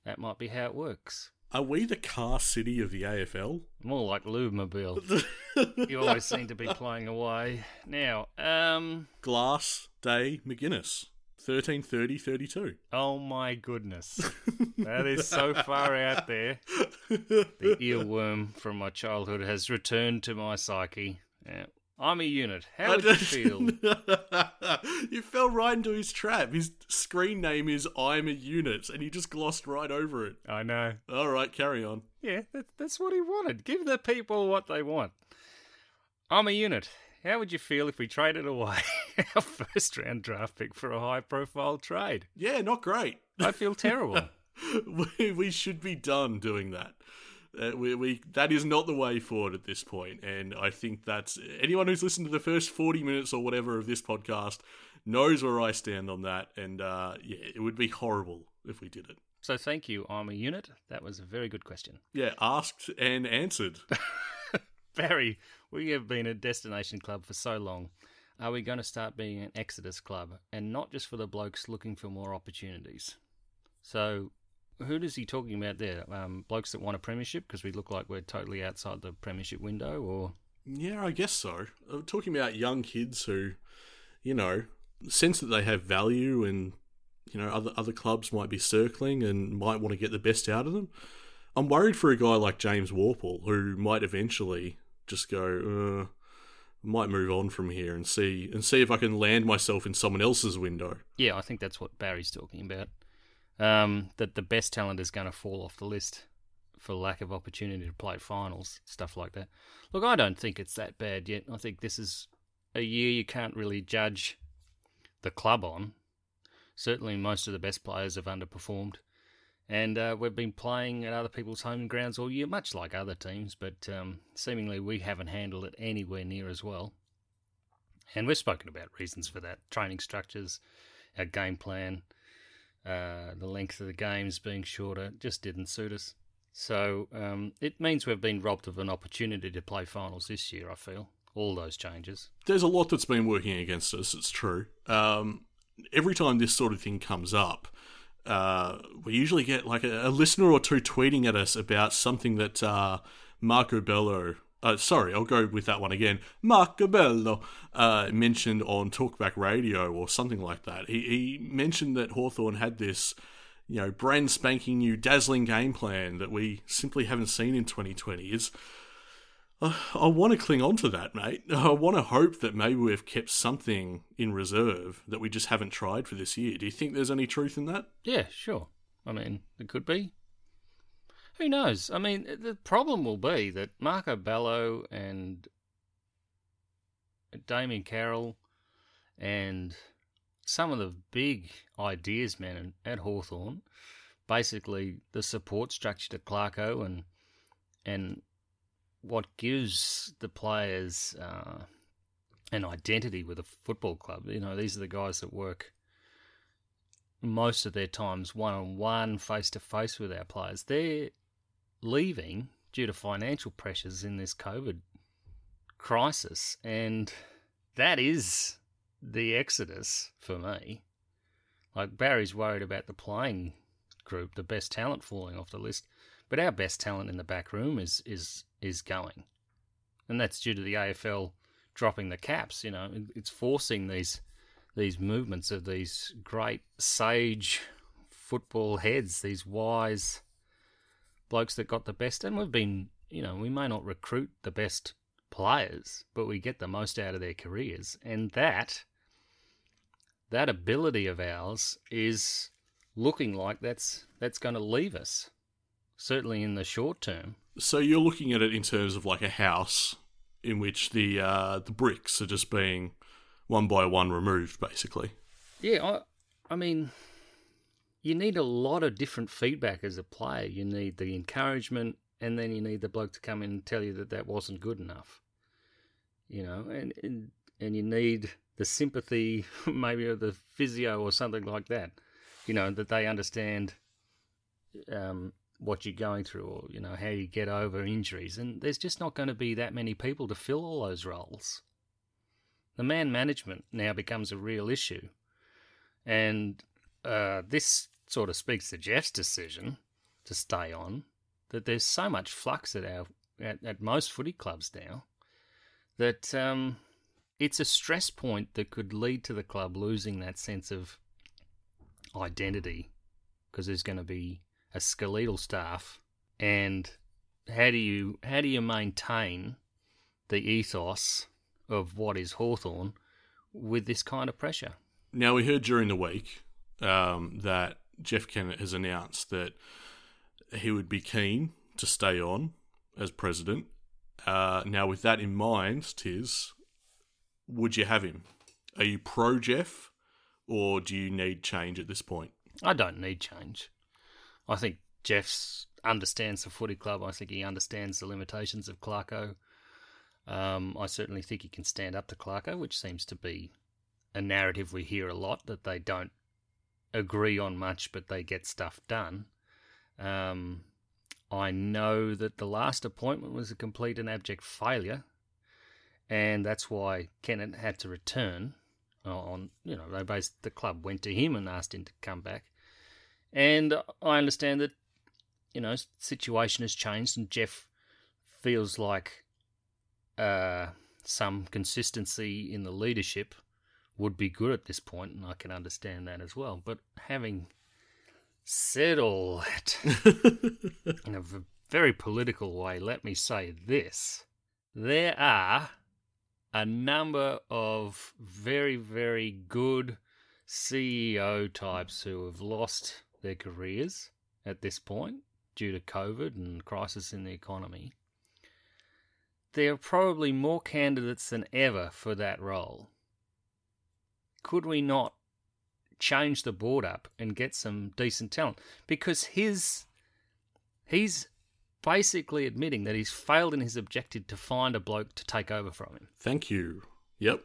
B: that might be how it works.
A: Are we the car city of the AFL?
B: More like Lubemobile. you always seem to be playing away. Now, um.
A: Glass, Day, Maginness. 13, 30, 32.
B: Oh my goodness. that is so far out there. The earworm from my childhood has returned to my psyche. Yeah. I'm a unit. How would you feel?
A: you fell right into his trap. His screen name is I'm a unit, and you just glossed right over it.
B: I know.
A: All right, carry on.
B: Yeah, that, that's what he wanted. Give the people what they want. I'm a unit. How would you feel if we traded away our first round draft pick for a high profile trade?
A: Yeah, not great.
B: I feel terrible.
A: we, we should be done doing that. Uh, we, we that is not the way forward at this point, and I think that's anyone who's listened to the first forty minutes or whatever of this podcast knows where I stand on that. And uh, yeah, it would be horrible if we did it.
B: So thank you. I'm a unit. That was a very good question.
A: Yeah, asked and answered.
B: Barry, we have been a destination club for so long. Are we going to start being an Exodus club, and not just for the blokes looking for more opportunities? So who is he talking about there? Um, blokes that want a premiership because we look like we're totally outside the premiership window, or
A: yeah, I guess so. I'm talking about young kids who, you know, sense that they have value, and you know, other other clubs might be circling and might want to get the best out of them. I'm worried for a guy like James Worpel who might eventually just go, uh, might move on from here and see and see if I can land myself in someone else's window.
B: Yeah, I think that's what Barry's talking about um, that the best talent is going to fall off the list for lack of opportunity to play finals, stuff like that. Look, I don't think it's that bad yet. I think this is a year you can't really judge the club on. Certainly, most of the best players have underperformed. And uh, we've been playing at other people's home grounds all year, much like other teams, but um, seemingly we haven't handled it anywhere near as well. And we've spoken about reasons for that training structures, our game plan, uh, the length of the games being shorter just didn't suit us. So um, it means we've been robbed of an opportunity to play finals this year, I feel. All those changes.
A: There's a lot that's been working against us, it's true. Um, every time this sort of thing comes up, uh, we usually get like a, a, listener or two tweeting at us about something that uh, Marco Bello uh, sorry, I'll go with that one again. Mark Bello uh, mentioned on Talkback Radio or something like that. He, he mentioned that Hawthorn had this, you know, brand spanking new dazzling game plan that we simply haven't seen in 2020. Is uh, I want to cling on to that, mate. I want to hope that maybe we've kept something in reserve that we just haven't tried for this year. Do you think there's any truth in that?
B: Yeah, sure. I mean, it could be. Who knows? I mean, the problem will be that Marco Bello and Damien Carroll and some of the big ideas men at Hawthorn, basically the support structure to Clarko and and what gives the players uh, an identity with a football club. You know, these are the guys that work most of their times one on one, face to face with our players. They're leaving due to financial pressures in this COVID crisis, and that is the exodus for me. Like Barry's worried about the playing group, the best talent falling off the list, but our best talent in the back room is is is going, and that's due to the AFL dropping the caps. You know, it's forcing these these movements of these great sage football heads, these wise blokes that got the best. And we've been, you know, we may not recruit the best players, but we get the most out of their careers, and that that ability of ours is looking like that's that's going to leave us certainly in the short term
A: So you're looking at it in terms of like a house in which the uh, the bricks are just being one by one removed, basically.
B: yeah i i mean you need a lot of different feedback as a player. You need the encouragement and then you need the bloke to come in and tell you that that wasn't good enough you know and and, and you need the sympathy maybe of the physio or something like that you know that they understand um, what you're going through or you know how you get over injuries. And there's just not going to be that many people to fill all those roles. The man management now becomes a real issue. And uh, this sort of speaks to Jeff's decision to stay on that there's so much flux at our at, at most footy clubs now that um, it's a stress point that could lead to the club losing that sense of identity because there's going to be a skeletal staff. And how do you how do you maintain the ethos of what is Hawthorn with this kind of pressure?
A: Now we heard during the week um, that Jeff Kennett has announced that he would be keen to stay on as president. Uh, now, with that in mind, Tiz, would you have him? Are you pro Jeff, or do you need change at this point?
B: I don't need change. I think Jeff's understands the footy club. I think he understands the limitations of Clarko. Um, I certainly think he can stand up to Clarko, which seems to be a narrative we hear a lot that they don't agree on much, but they get stuff done. Um, I know that the last appointment was a complete and abject failure, and that's why Kennett had to return. On you know, they based the club went to him and asked him to come back, and I understand that you know situation has changed, and Jeff feels like uh, some consistency in the leadership would be good at this point, and I can understand that as well. But having said all that in a very political way, let me say this. There are a number of very, very good CEO types who have lost their careers at this point due to COVID and crisis in the economy. There are probably more candidates than ever for that role. Could we not change the board up and get some decent talent? Because his he's basically admitting that he's failed in his objective to find a bloke to take over from him.
A: Thank you. Yep.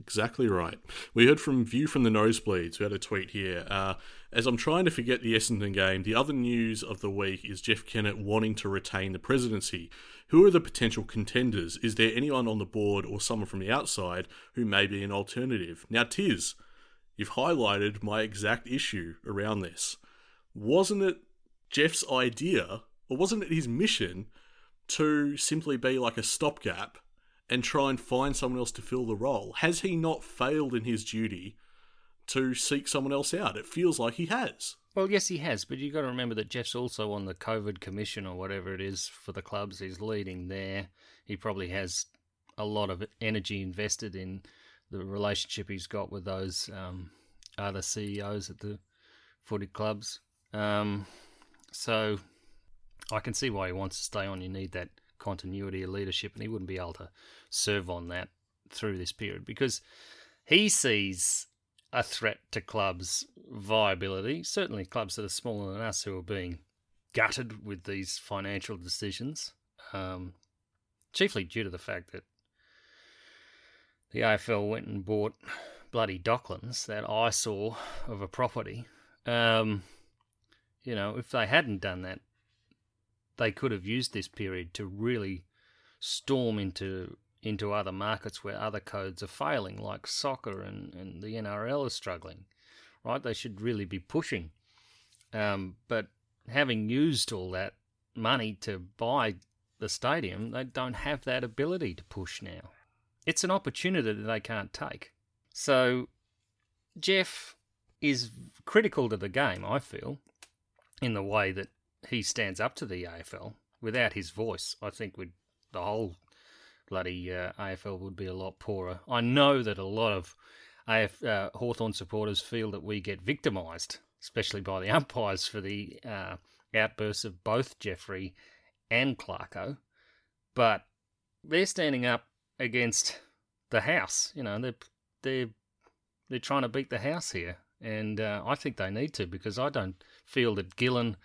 A: Exactly right. We heard from View from the Nosebleeds. We had a tweet here. Uh, as I'm trying to forget the Essendon game, the other news of the week is Jeff Kennett wanting to retain the presidency. Who are the potential contenders? Is there anyone on the board or someone from the outside who may be an alternative? Now, Tiz, you've highlighted my exact issue around this. Wasn't it Jeff's idea, or wasn't it his mission, to simply be like a stopgap and try and find someone else to fill the role? Has he not failed in his duty to seek someone else out? It feels like he has.
B: Well, yes, he has, but you've got to remember that Jeff's also on the COVID commission or whatever it is for the clubs. He's leading there. He probably has a lot of energy invested in the relationship he's got with those um, other CEOs at the footy clubs. Um, so I can see why he wants to stay on. You need that continuity of leadership, and he wouldn't be able to serve on that through this period because he sees a threat to clubs' viability. Certainly, clubs that are smaller than us who are being gutted with these financial decisions, um, chiefly due to the fact that the AFL went and bought bloody Docklands, that eyesore of a property. Um, you know, if they hadn't done that, they could have used this period to really storm into into other markets where other codes are failing, like soccer and, and the NRL is struggling, right? They should really be pushing. Um, but having used all that money to buy the stadium, they don't have that ability to push now. It's an opportunity that they can't take. So, Jeff is critical to the game, I feel, in the way that he stands up to the AFL. Without his voice, I think would the whole bloody uh, AFL would be a lot poorer. I know that a lot of AF, uh, Hawthorn supporters feel that we get victimised, especially by the umpires for the uh, outbursts of both Jeffrey and Clarko, but they're standing up against the house. You know, they're they're they're trying to beat the house here, and uh, I think they need to because I don't feel that Gillon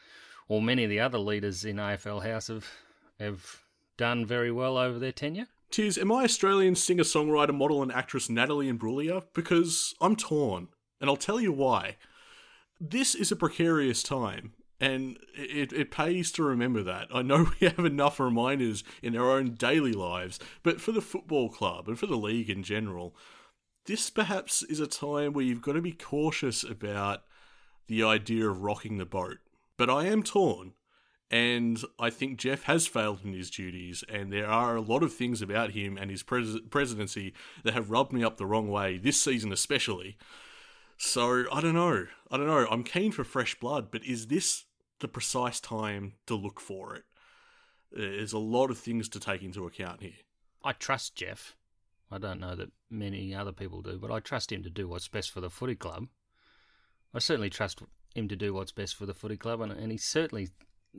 B: or many of the other leaders in AFL House have have done very well over their tenure.
A: Tiz, am I Australian singer songwriter, model, and actress Natalie Imbruglia? Because I'm torn, and I'll tell you why. This is a precarious time, and it, it pays to remember that. I know we have enough reminders in our own daily lives, but for the football club and for the league in general, this perhaps is a time where you've got to be cautious about the idea of rocking the boat. But I am torn, and I think Jeff has failed in his duties, and there are a lot of things about him and his pres- presidency that have rubbed me up the wrong way, this season especially. So I don't know. I don't know. I'm keen for fresh blood, but is this the precise time to look for it? There's a lot of things to take into account here.
B: I trust Jeff. I don't know that many other people do, but I trust him to do what's best for the footy club. I certainly trust him to do what's best for the footy club, and, and he certainly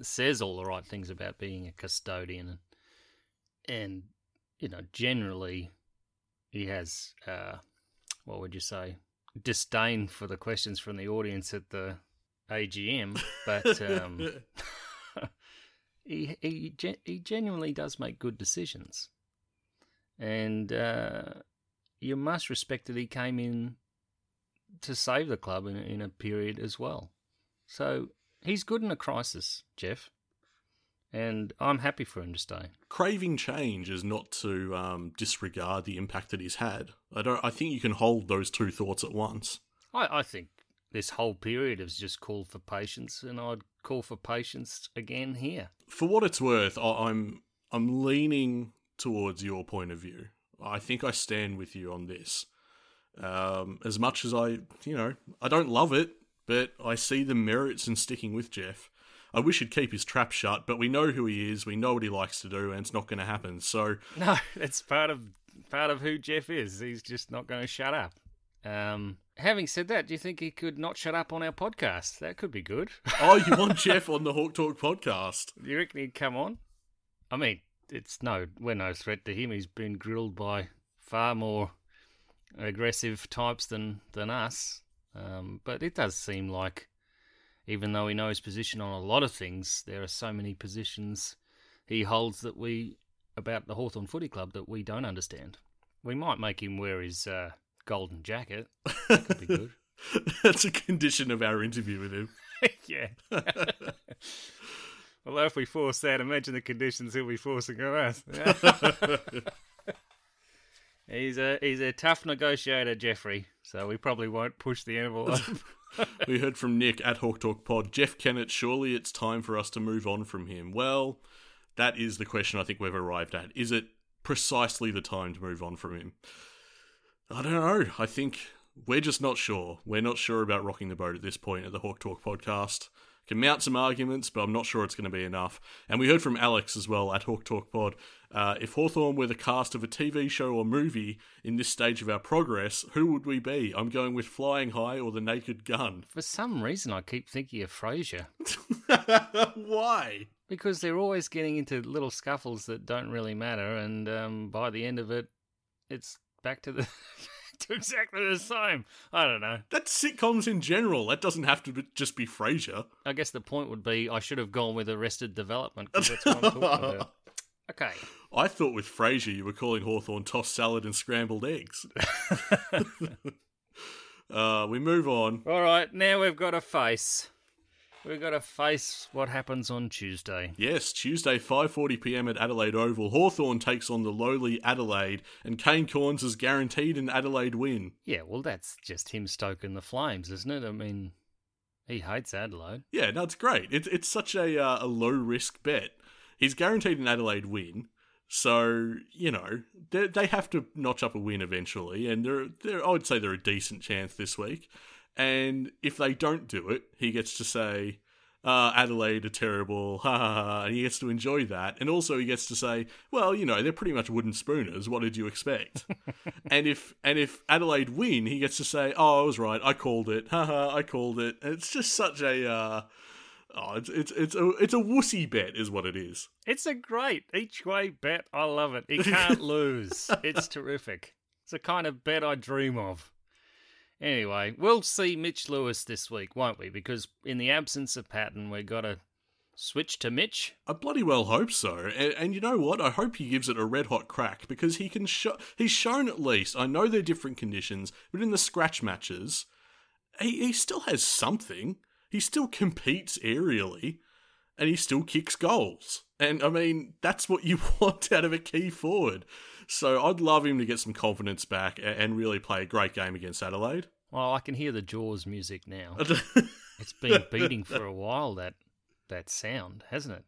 B: says all the right things about being a custodian, and, and you know, generally he has, uh, what would you say, disdain for the questions from the audience at the AGM, but um, he he he genuinely does make good decisions, and uh, you must respect that he came in to save the club in in a period as well. So he's good in a crisis, Jeff, and I'm happy for him to stay.
A: Craving change is not to um, disregard the impact that he's had. I don't. I think you can hold those two thoughts at once.
B: I, I think this whole period has just called for patience, and I'd call for patience again here.
A: For what it's worth, I, I'm I'm leaning towards your point of view. I think I stand with you on this. Um, as much as I, you know, I don't love it, but I see the merits in sticking with Jeff. I wish he'd keep his trap shut, but we know who he is, we know what he likes to do, and it's not going to happen. So
B: no, it's part of part of who Jeff is. He's just not going to shut up. Um, having said that, do you think he could not shut up on our podcast? That could be good.
A: oh, you want Jeff on the Hawk Talk podcast?
B: You reckon he'd come on? I mean, it's no, we're no threat to him. He's been grilled by far more aggressive types than than us. Um, but it does seem like, even though he knows position on a lot of things, there are so many positions he holds that we about the Hawthorn Footy Club that we don't understand. We might make him wear his uh, golden jacket. That could be good.
A: That's a condition of our interview with him.
B: yeah. well, if we force that, imagine the conditions he'll be forcing on us. He's a he's a tough negotiator, Jeffrey. So we probably won't push the envelope.
A: we heard from Nick at Hawk Talk Pod. Jeff Kennett, surely it's time for us to move on from him. Well, that is the question I think we've arrived at. Is it precisely the time to move on from him? I don't know. I think we're just not sure. We're not sure about rocking the boat at this point at the Hawk Talk podcast. Can mount some arguments, but I'm not sure it's going to be enough. And we heard from Alex as well at Hawk Talk Pod. Uh, if Hawthorn were the cast of a TV show or movie in this stage of our progress, who would we be? I'm going with Flying High or The Naked Gun.
B: For some reason, I keep thinking of Frasier.
A: Why?
B: Because they're always getting into little scuffles that don't really matter, and um, by the end of it, it's back to the to exactly the same. I don't know.
A: That's sitcoms in general. That doesn't have to be, just be Frasier.
B: I guess the point would be I should have gone with Arrested Development because that's what I'm talking about. Okay.
A: I thought with Frasier you were calling Hawthorn tossed salad and scrambled eggs. uh, we move on.
B: All right, now we've got a face. We've got to face what happens on Tuesday.
A: Yes, Tuesday, 5:40 p.m. at Adelaide Oval. Hawthorn takes on the lowly Adelaide, and Kane Cornes is guaranteed an Adelaide win.
B: Yeah, well, that's just him stoking the flames, isn't it? I mean, he hates Adelaide.
A: Yeah, no, it's great. It's it's such a uh, a low risk bet. He's guaranteed an Adelaide win, so you know they they have to notch up a win eventually, and they're they're I would say they're a decent chance this week. And if they don't do it, he gets to say, uh, Adelaide are terrible, ha ha ha, and he gets to enjoy that. And also he gets to say, well, you know, they're pretty much wooden spooners. What did you expect? and if and if Adelaide win, he gets to say, oh, I was right, I called it, ha ha, I called it. And it's just such a, uh, oh, it's it's it's a it's a wussy bet, is what it is.
B: It's a great each way bet. I love it. He can't lose. It's terrific. It's the kind of bet I dream of. Anyway, we'll see Mitch Lewis this week, won't we? Because in the absence of Patton, we've got to switch to Mitch.
A: I bloody well hope so. And, and you know what? I hope he gives it a red hot crack because he can show. He's shown at least. I know they're different conditions, but in the scratch matches, he, he still has something. He still competes aerially, and he still kicks goals. And I mean, that's what you want out of a key forward. So I'd love him to get some confidence back and, really play a great game against Adelaide.
B: Well, I can hear the Jaws music now. it's been beating for a while that that sound, hasn't it?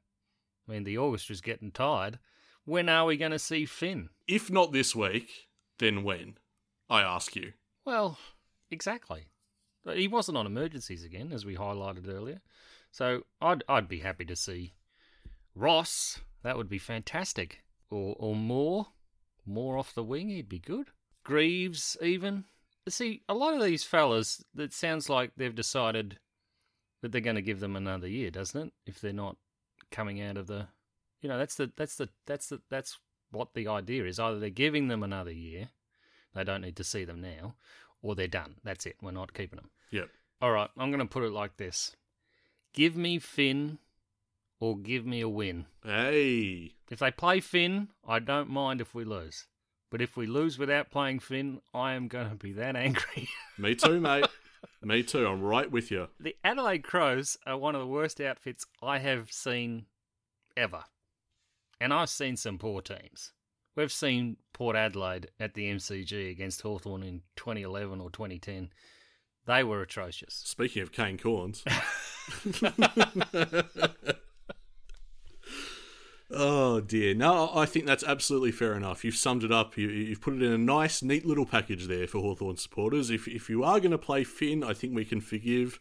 B: I mean, the orchestra's getting tired. When are we going to see Finn?
A: If not this week, then when? I ask you.
B: Well, exactly. He wasn't on emergencies again, as we highlighted earlier. So I'd I'd be happy to see Ross. That would be fantastic. Or or more, more off the wing. He'd be good. Greaves even. See, a lot of these fellas. It sounds like they've decided that they're going to give them another year, doesn't it? If they're not coming out of the, you know, that's the that's the that's the that's what the idea is. Either they're giving them another year, they don't need to see them now, or they're done. That's it. We're not keeping them.
A: Yep.
B: All right, I'm going to put it like this: Give me Finn, or give me a win.
A: Hey.
B: If they play Finn, I don't mind if we lose. But if we lose without playing Finn, I am going to be that angry.
A: Me too, mate. Me too. I'm right with you.
B: The Adelaide Crows are one of the worst outfits I have seen ever. And I've seen some poor teams. We've seen Port Adelaide at the MCG against Hawthorn in 2011 or 2010. They were atrocious.
A: Speaking of Kane Cornes. oh dear. No, I think that's absolutely fair enough. You've summed it up. You, you've put it in a nice, neat little package there for Hawthorn supporters. If, if you are going to play Finn, I think we can forgive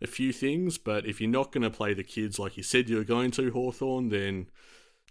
A: a few things. But if you're not going to play the kids like you said you were going to, Hawthorn, then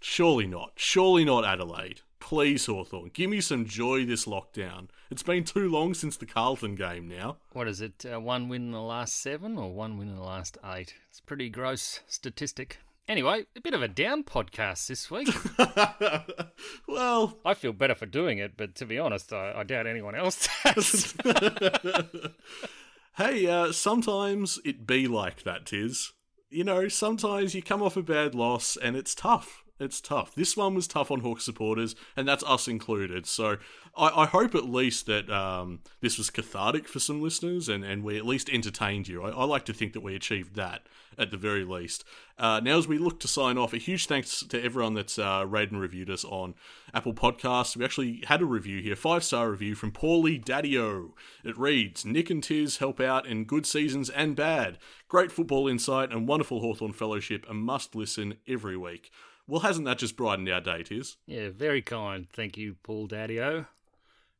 A: surely not. Surely not Adelaide. Please, Hawthorn, give me some joy this lockdown. It's been too long since the Carlton game now.
B: What is it? Uh, one win in the last seven or one win in the last eight? It's a pretty gross statistic. Anyway, a bit of a down podcast this week.
A: well,
B: I feel better for doing it, but to be honest, I, I doubt anyone else does.
A: hey, uh, sometimes it be like that, Tiz. You know, sometimes you come off a bad loss and it's tough it's tough. This one was tough on Hawk supporters, and that's us included. So I, I hope at least that um, this was cathartic for some listeners, and, and we at least entertained you. I, I like to think that we achieved that at the very least. Uh, now, as we look to sign off, a huge thanks to everyone that's uh, rated and reviewed us on Apple Podcasts. We actually had a review here, five star review from Paulie Daddio. It reads Nick and Tiz help out in good seasons and bad. Great football insight and wonderful Hawthorn fellowship. A must listen every week. Well, hasn't that just brightened our day, Tiz?
B: Yeah, very kind. Thank you, Paul Daddio.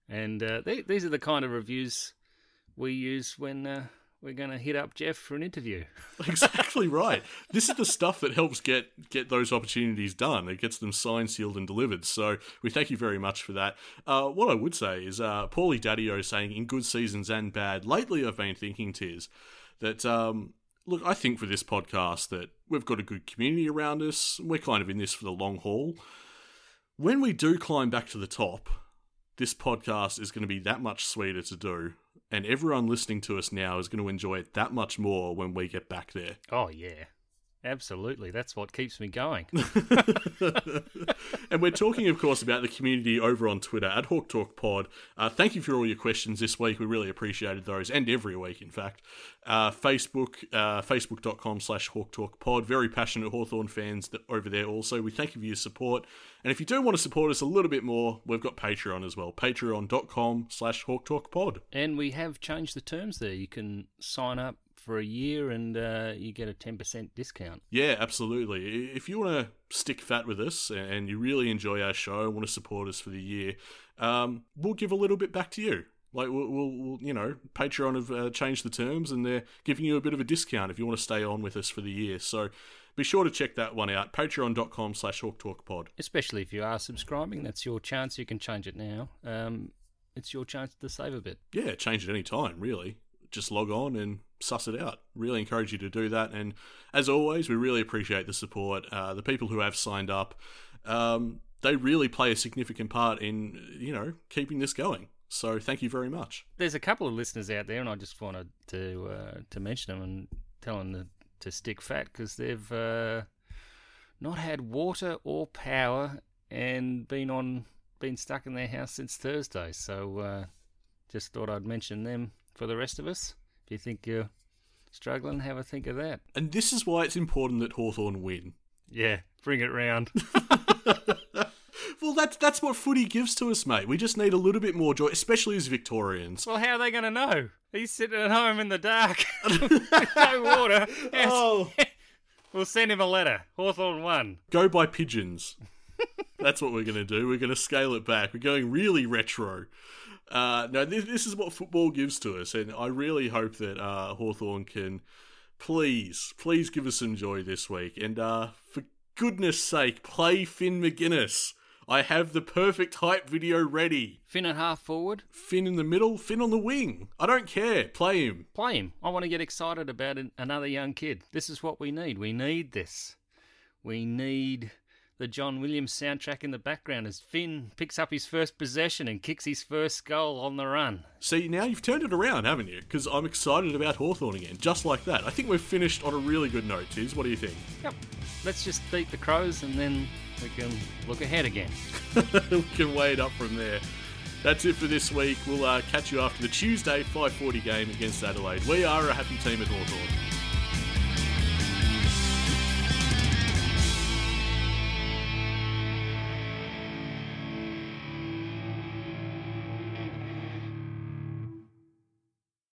B: And uh, they, these are the kind of reviews we use when uh, we're going to hit up Jeff for an interview.
A: exactly right. This is the stuff that helps get get those opportunities done. It gets them signed, sealed, and delivered. So we thank you very much for that. Uh, what I would say is, uh, Paulie Daddio saying in good seasons and bad. Lately, I've been thinking, Tiz, that um, look, I think for this podcast that we've got a good community around us. We're kind of in this for the long haul. When we do climb back to the top, this podcast is going to be that much sweeter to do. And everyone listening to us now is going to enjoy it that much more when we get back there.
B: Oh, yeah. Absolutely. That's what keeps me going.
A: and we're talking, of course, about the community over on Twitter at Hawk Talk Pod. Uh, thank you for all your questions this week. We really appreciated those, and every week, in fact. Uh, Facebook, uh, facebook.com slash Hawk Talk Pod. Very passionate Hawthorn fans over there also. We thank you for your support. And if you do want to support us a little bit more, we've got Patreon as well. Patreon.com slash Hawk Talk Pod.
B: And we have changed the terms there. You can sign up for a year and uh, you get a 10% discount.
A: Yeah, absolutely. If you want to stick fat with us and you really enjoy our show and want to support us for the year, um, we'll give a little bit back to you. Like we'll, we'll, we'll you know, Patreon have uh, changed the terms and they're giving you a bit of a discount if you want to stay on with us for the year. So be sure to check that one out. Patreon.com slash HawkTalkPod.
B: Especially if you are subscribing, that's your chance. You can change it now. Um, it's your chance to save a bit.
A: Yeah, change it any time, really just log on and suss it out. Really encourage you to do that. And as always, we really appreciate the support. Uh, the people who have signed up, um, they really play a significant part in you know keeping this going. So thank you very much.
B: There's a couple of listeners out there, and I just wanted to uh, to mention them and tell them to, to stick fat because they've uh, not had water or power and been on been stuck in their house since Thursday. So uh, just thought I'd mention them for the rest of us. If you think you're struggling, have a think of that.
A: And this is why it's important that Hawthorn win.
B: Yeah, bring it round.
A: well, that's that's what footy gives to us, mate. We just need a little bit more joy, especially as Victorians.
B: Well, how are they going to know? He's sitting at home in the dark, no water. Yes. Oh. we'll send him a letter. Hawthorn one.
A: Go by pigeons. That's what we're going to do. We're going to scale it back. We're going really retro. Uh, no, this, this is what football gives to us, and I really hope that uh, Hawthorn can please, please give us some joy this week. And uh, for goodness sake, play Finn Maginness. I have the perfect hype video ready.
B: Finn at half forward.
A: Finn in the middle. Finn on the wing. I don't care. Play him.
B: Play him. I want to get excited about another young kid. This is what we need. We need this. We need the John Williams soundtrack in the background as Finn picks up his first possession and kicks his first goal on the run.
A: See, now you've turned it around, haven't you? Because I'm excited about Hawthorn again, just like that. I think we've finished on a really good note, Tiz. What do you think?
B: Yep. Let's just beat the Crows and then we can look ahead again.
A: we can weigh it up from there. That's it for this week. We'll uh, catch you after the Tuesday 5:40 game against Adelaide. We are a happy team at Hawthorn.